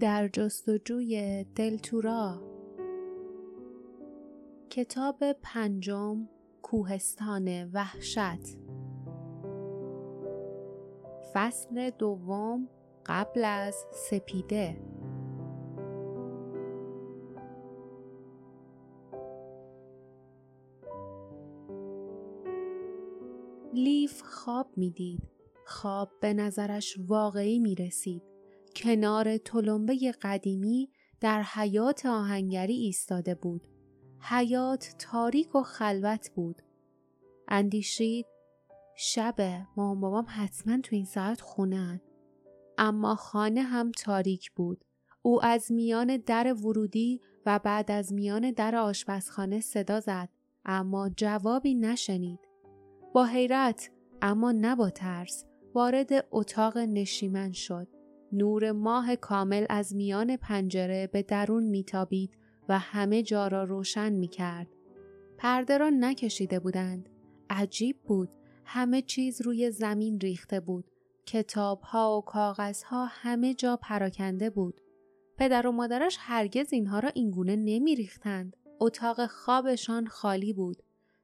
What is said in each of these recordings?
در جستجوی دلتورا کتاب پنجم کوهستان وحشت. فصل دوم قبل از سپیده. لیف خواب می‌دید. خواب به نظرش واقعی می رسید. کنار تلمبه قدیمی در حیات آهنگری ایستاده بود. حیات تاریک و خلوت بود. اندیشید شب مامان بابام حتما تو این ساعت خونن. اما خانه هم تاریک بود. او از میان در ورودی و بعد از میان در آشپزخانه صدا زد اما جوابی نشنید. با حیرت اما نه با ترس وارد اتاق نشیمن شد. نور ماه کامل از میان پنجره به درون میتابید و همه جا را روشن می کرد. پرده را نکشیده بودند. عجیب بود. همه چیز روی زمین ریخته بود. کتاب ها و کاغذ ها همه جا پراکنده بود. پدر و مادرش هرگز اینها را اینگونه نمی ریختند. اتاق خوابشان خالی بود.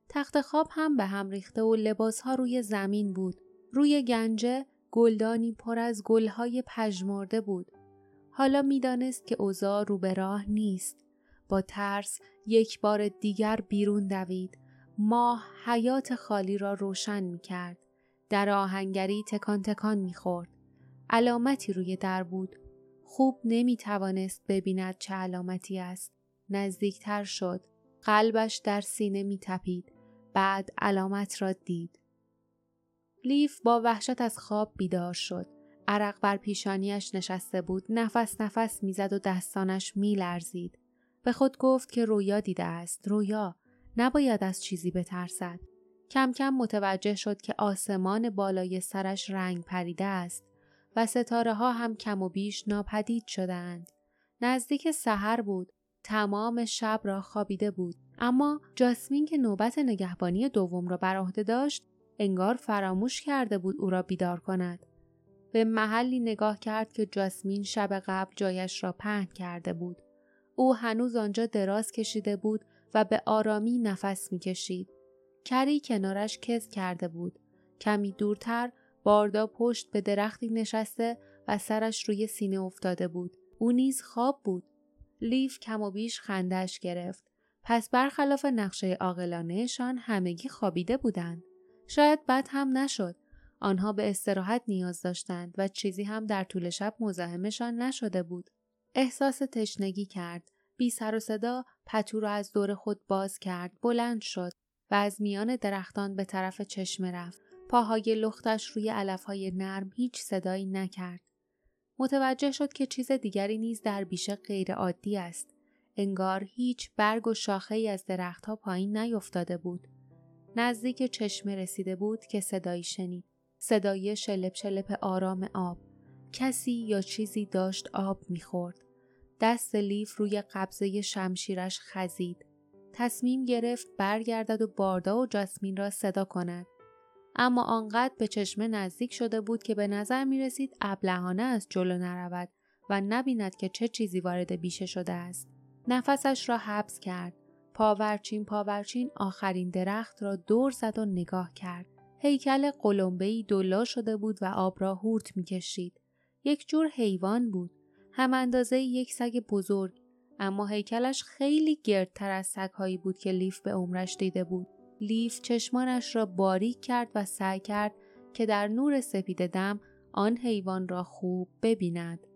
تخت خواب هم به هم ریخته و لباس ها روی زمین بود. روی گنجه گلدانی پر از گلهای پژمرده بود. حالا می‌دانست که اوضاع رو به راه نیست. با ترس یک بار دیگر بیرون دوید. ماه حیات خالی را روشن می کرد. در آهنگری تکان تکان می خورد. علامتی روی در بود. خوب نمی توانست ببیند چه علامتی است. نزدیکتر شد. قلبش در سینه می تپید. بعد علامت را دید. لیف با وحشت از خواب بیدار شد. عرق بر پیشانیش نشسته بود. نفس نفس می‌زد و دستانش میلرزید. به خود گفت که رویا دیده است. رویا نباید از چیزی بترسد. کم کم متوجه شد که آسمان بالای سرش رنگ پریده است و ستاره ها هم کم و بیش ناپدید شدند. نزدیک سحر بود. تمام شب را خوابیده بود. اما جاسمین که نوبت نگهبانی دوم را بر عهده داشت انگار فراموش کرده بود او را بیدار کند. به محلی نگاه کرد که جاسمین شب قبل جایش را پهن کرده بود. او هنوز آنجا دراز کشیده بود و به آرامی نفس می‌کشید. کری کنارش کز کرده بود. کمی دورتر باردا پشت به درختی نشسته و سرش روی سینه افتاده بود. او نیز خواب بود. لیف کم و بیش خندش گرفت. پس برخلاف نقشه عاقلانهشان همگی خوابیده بودند. شاید بد هم نشد. آنها به استراحت نیاز داشتند و چیزی هم در طول شب مزاحمشان نشده بود. احساس تشنگی کرد. بی سر و صدا پتو را از دور خود باز کرد. بلند شد و از میان درختان به طرف چشمه رفت. پاهای لختش روی علفهای نرم هیچ صدایی نکرد. متوجه شد که چیز دیگری نیز در بیشه غیر عادی است. انگار هیچ برگ و شاخه ای از درختها پایین نیفتاده بود. نزدیک چشمه رسیده بود که صدایی شنید. صدای شلپ شلپ آرام آب. کسی یا چیزی داشت آب می‌خورد. دست لیف روی قبضه شمشیرش خزید. تصمیم گرفت برگردد و باردا و جاسمین را صدا کند. اما آنقدر به چشمه نزدیک شده بود که به نظر می رسید ابلهانه از جلو نرود و نبیند که چه چیزی وارد بیشه شده است. نفسش را حبس کرد. پاورچین پاورچین آخرین درخت را دور زد و نگاه کرد. هیکل قلمبهی دلا شده بود و آب را هورت می‌کشید. یک جور حیوان بود. هم اندازه یک سگ بزرگ اما هیکلش خیلی گردتر از سگهایی بود که لیف به عمرش دیده بود. لیف چشمانش را باریک کرد و سعی کرد که در نور سپید دم آن حیوان را خوب ببیند.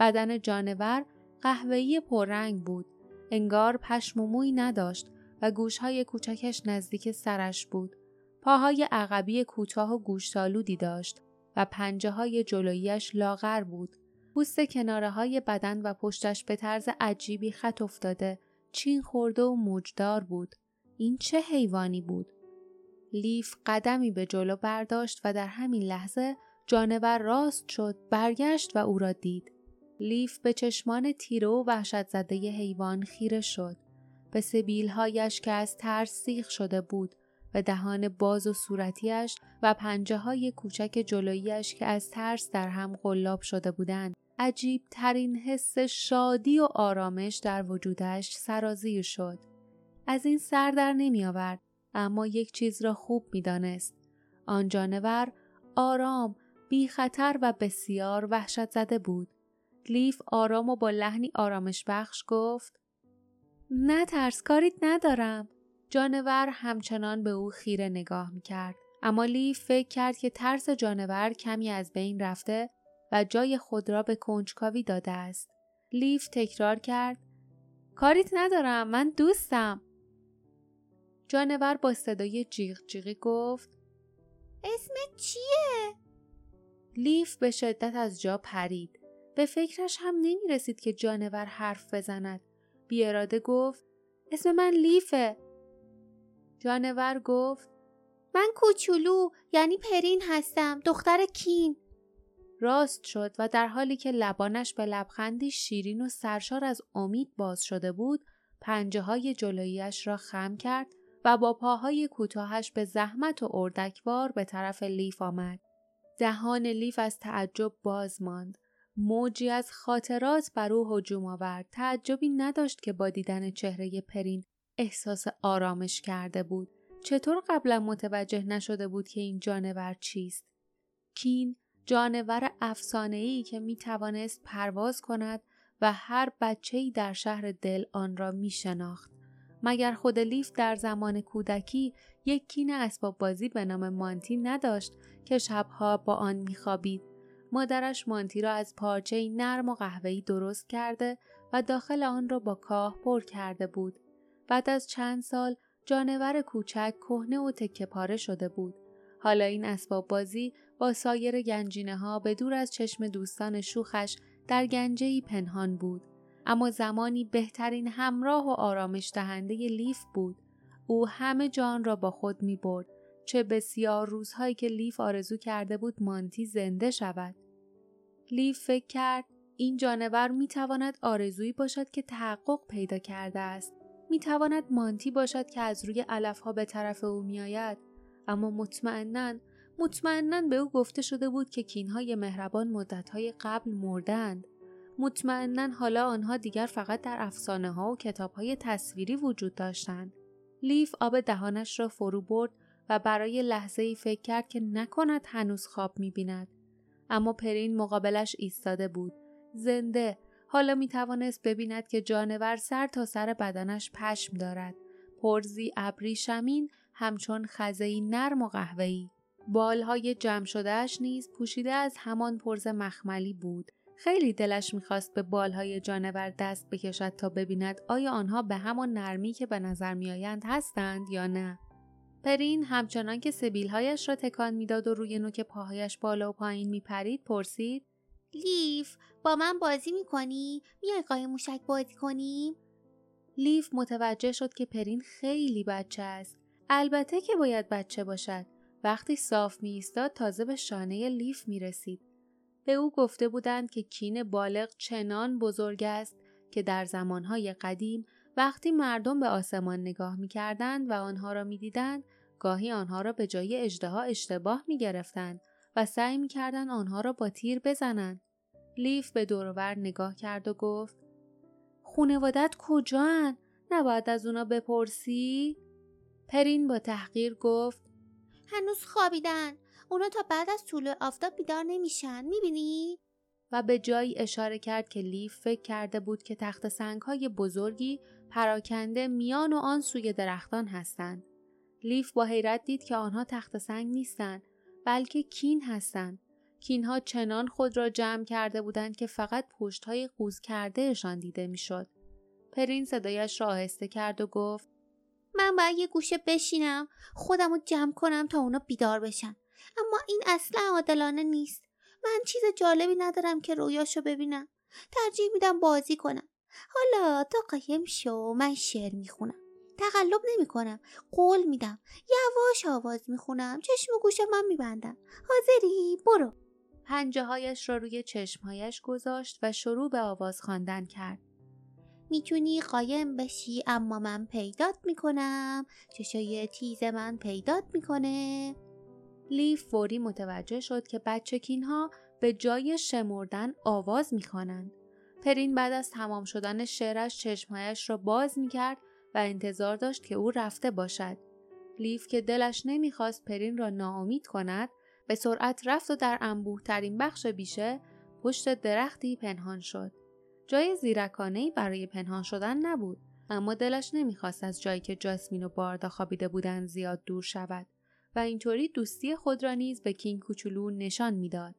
بدن جانور قهوه‌ای پررنگ بود انگار پشم و موی نداشت و گوشهای کوچکش نزدیک سرش بود. پاهای عقبی کوتاه و گوشتالودی داشت و پنجه های جلویش لاغر بود. پوست کناره های بدن و پشتش به طرز عجیبی خط افتاده، چین خورده و موجدار بود. این چه حیوانی بود؟ لیف قدمی به جلو برداشت و در همین لحظه جانور راست شد، برگشت و او را دید. لیف به چشمان تیره و وحشت زده حیوان خیره شد. به سبیلهایش که از ترس سیخ شده بود و دهان باز و صورتیش و پنجه های کوچک جلویش که از ترس در هم قلاب شده بودند عجیب ترین حس شادی و آرامش در وجودش سرازیر شد. از این سر در نمی آورد اما یک چیز را خوب می دانست. آن جانور آرام، بی خطر و بسیار وحشت زده بود. لیف آرام و با لحنی آرامش بخش گفت نه ترس کاریت ندارم. جانور همچنان به او خیره نگاه می کرد. اما لیف فکر کرد که ترس جانور کمی از بین رفته و جای خود را به کنجکاوی داده است. لیف تکرار کرد کاریت ندارم من دوستم. جانور با صدای جیغ جیغی گفت اسمت چیه؟ لیف به شدت از جا پرید. به فکرش هم نمی رسید که جانور حرف بزند. بی اراده گفت اسم من لیفه. جانور گفت من کوچولو یعنی پرین هستم دختر کین. راست شد و در حالی که لبانش به لبخندی شیرین و سرشار از امید باز شده بود پنجه های جلویش را خم کرد و با پاهای کوتاهش به زحمت و اردکوار به طرف لیف آمد. دهان لیف از تعجب باز ماند. موجی از خاطرات بر او هجوم آورد. تعجبی نداشت که با دیدن چهره پرین احساس آرامش کرده بود. چطور قبلا متوجه نشده بود که این جانور چیست؟ کین جانور افسانه‌ای که می توانست پرواز کند و هر بچه‌ای در شهر دل آن را می شناخت. مگر خود لیف در زمان کودکی یک کین اسباب بازی به نام مانتی نداشت که شبها با آن میخوابید مادرش مانتی را از پارچه نرم و قهوه‌ای درست کرده و داخل آن را با کاه پر کرده بود. بعد از چند سال جانور کوچک کهنه و تکه پاره شده بود. حالا این اسباب بازی با سایر گنجینه ها به دور از چشم دوستان شوخش در گنجهی پنهان بود. اما زمانی بهترین همراه و آرامش دهنده لیف بود. او همه جان را با خود می برد. چه بسیار روزهایی که لیف آرزو کرده بود مانتی زنده شود. لیف فکر کرد این جانور می تواند آرزویی باشد که تحقق پیدا کرده است. می تواند مانتی باشد که از روی علفها به طرف او می آید. اما مطمئنا مطمئنا به او گفته شده بود که کینهای مهربان مدتهای قبل مردند. مطمئنا حالا آنها دیگر فقط در افسانه ها و کتاب های تصویری وجود داشتند. لیف آب دهانش را فرو برد و برای لحظه ای فکر کرد که نکند هنوز خواب می بیند. اما پرین مقابلش ایستاده بود. زنده حالا می توانست ببیند که جانور سر تا سر بدنش پشم دارد. پرزی ابری شمین همچون خزهی نرم و قهوه‌ای. بالهای جمع شدهش نیز پوشیده از همان پرز مخملی بود. خیلی دلش می‌خواست به بالهای جانور دست بکشد تا ببیند آیا آنها به همان نرمی که به نظر میآیند هستند یا نه. پرین همچنان که سبیلهایش را تکان می‌داد و روی نوک پاهایش بالا و پایین میپرید پرسید لیف با من بازی می‌کنی؟ میای قای موشک بازی کنیم؟ لیف متوجه شد که پرین خیلی بچه است. البته که باید بچه باشد. وقتی صاف می ایستاد تازه به شانه لیف می رسید. به او گفته بودند که کین بالغ چنان بزرگ است که در زمانهای قدیم وقتی مردم به آسمان نگاه می کردند و آنها را می دیدند گاهی آنها را به جای اجدها اشتباه می گرفتند و سعی می کردن آنها را با تیر بزنند. لیف به دورور نگاه کرد و گفت خونوادت کجان؟ نباید از اونا بپرسی؟ پرین با تحقیر گفت هنوز خوابیدن اونا تا بعد از طول آفتاب بیدار نمیشن می‌بینی؟ و به جایی اشاره کرد که لیف فکر کرده بود که تخت سنگ های بزرگی پراکنده میان و آن سوی درختان هستند. لیف با حیرت دید که آنها تخت سنگ نیستند بلکه کین هستند. کینها چنان خود را جمع کرده بودند که فقط پشت های قوز کردهشان دیده می‌شد. پرین صدایش را آهسته کرد و گفت من باید یه گوشه بشینم خودم رو جمع کنم تا اونا بیدار بشن اما این اصلا عادلانه نیست من چیز جالبی ندارم که رویاشو ببینم ترجیح میدم بازی کنم حالا تا قایم شو من شعر می‌خونم. تقلب نمی کنم قول میدم یواش آواز می‌خونم چشم و گوش من میبندم. حاضری برو. پنجه هایش را روی چشمهایش گذاشت و شروع به آواز خواندن کرد. می‌تونی قایم بشی اما من پیدات می‌کنم. چشای تیز من پیدات می‌کنه. لیف فوری متوجه شد که بچکین ها به جای شمردن آواز می‌خوانند. پرین بعد از تمام شدن شعرش چشمهایش را باز می‌کرد و انتظار داشت که او رفته باشد. لیف که دلش نمی‌خواست پرین را ناامید کند به سرعت رفت و در انبوه ترین بخش بیشه پشت درختی پنهان شد. جای زیرکانه برای پنهان شدن نبود اما دلش نمی‌خواست از جایی که جاسمین و باردا خوابیده بودند زیاد دور شود و اینطوری دوستی خود را نیز به کینگ کوچولو نشان می‌داد.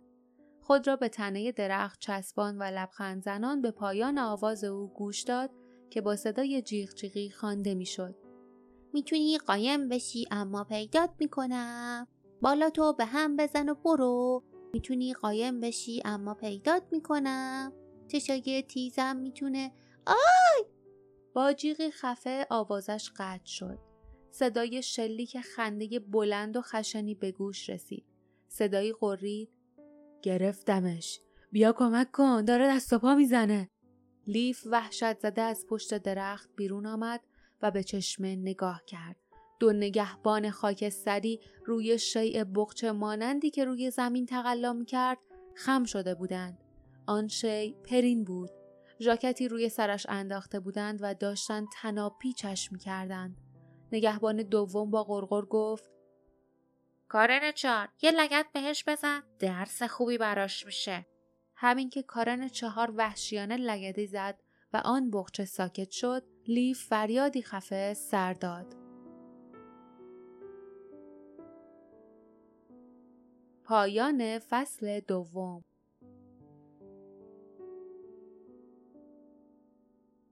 خود را به تنه درخت چسبان و لبخند زنان به پایان آواز او گوش داد که با صدای جیغ جیغی خوانده می‌شد. می‌تونی قایم بشی اما پیدات می‌کنم. بالا تو به هم بزن و برو. می‌تونی قایم بشی اما پیدات می‌کنم. چشای تیزم می‌تونه آی با جیغی خفه آوازش قطع شد. صدای شلیک خنده بلند و خشنی به گوش رسید. صدایی قرید گرفتمش. بیا کمک کن داره دست و پا می‌زنه. لیف وحشت زده از پشت درخت بیرون آمد و به چشمه نگاه کرد. دو نگهبان خاکستری روی شیء بخچه مانندی که روی زمین تقلا کرد خم شده بودند. آن شی پرین بود. ژاکتی روی سرش انداخته بودند و داشتند تناپی چشم کردند. نگهبان دوم با غرغر گفت کارن چهار یه لگت بهش بزن. درس خوبی براش میشه. همین که کارن چهار وحشیانه لگدی زد و آن بخچه ساکت شد لیف فریادی خفه سر داد. پایان فصل دوم.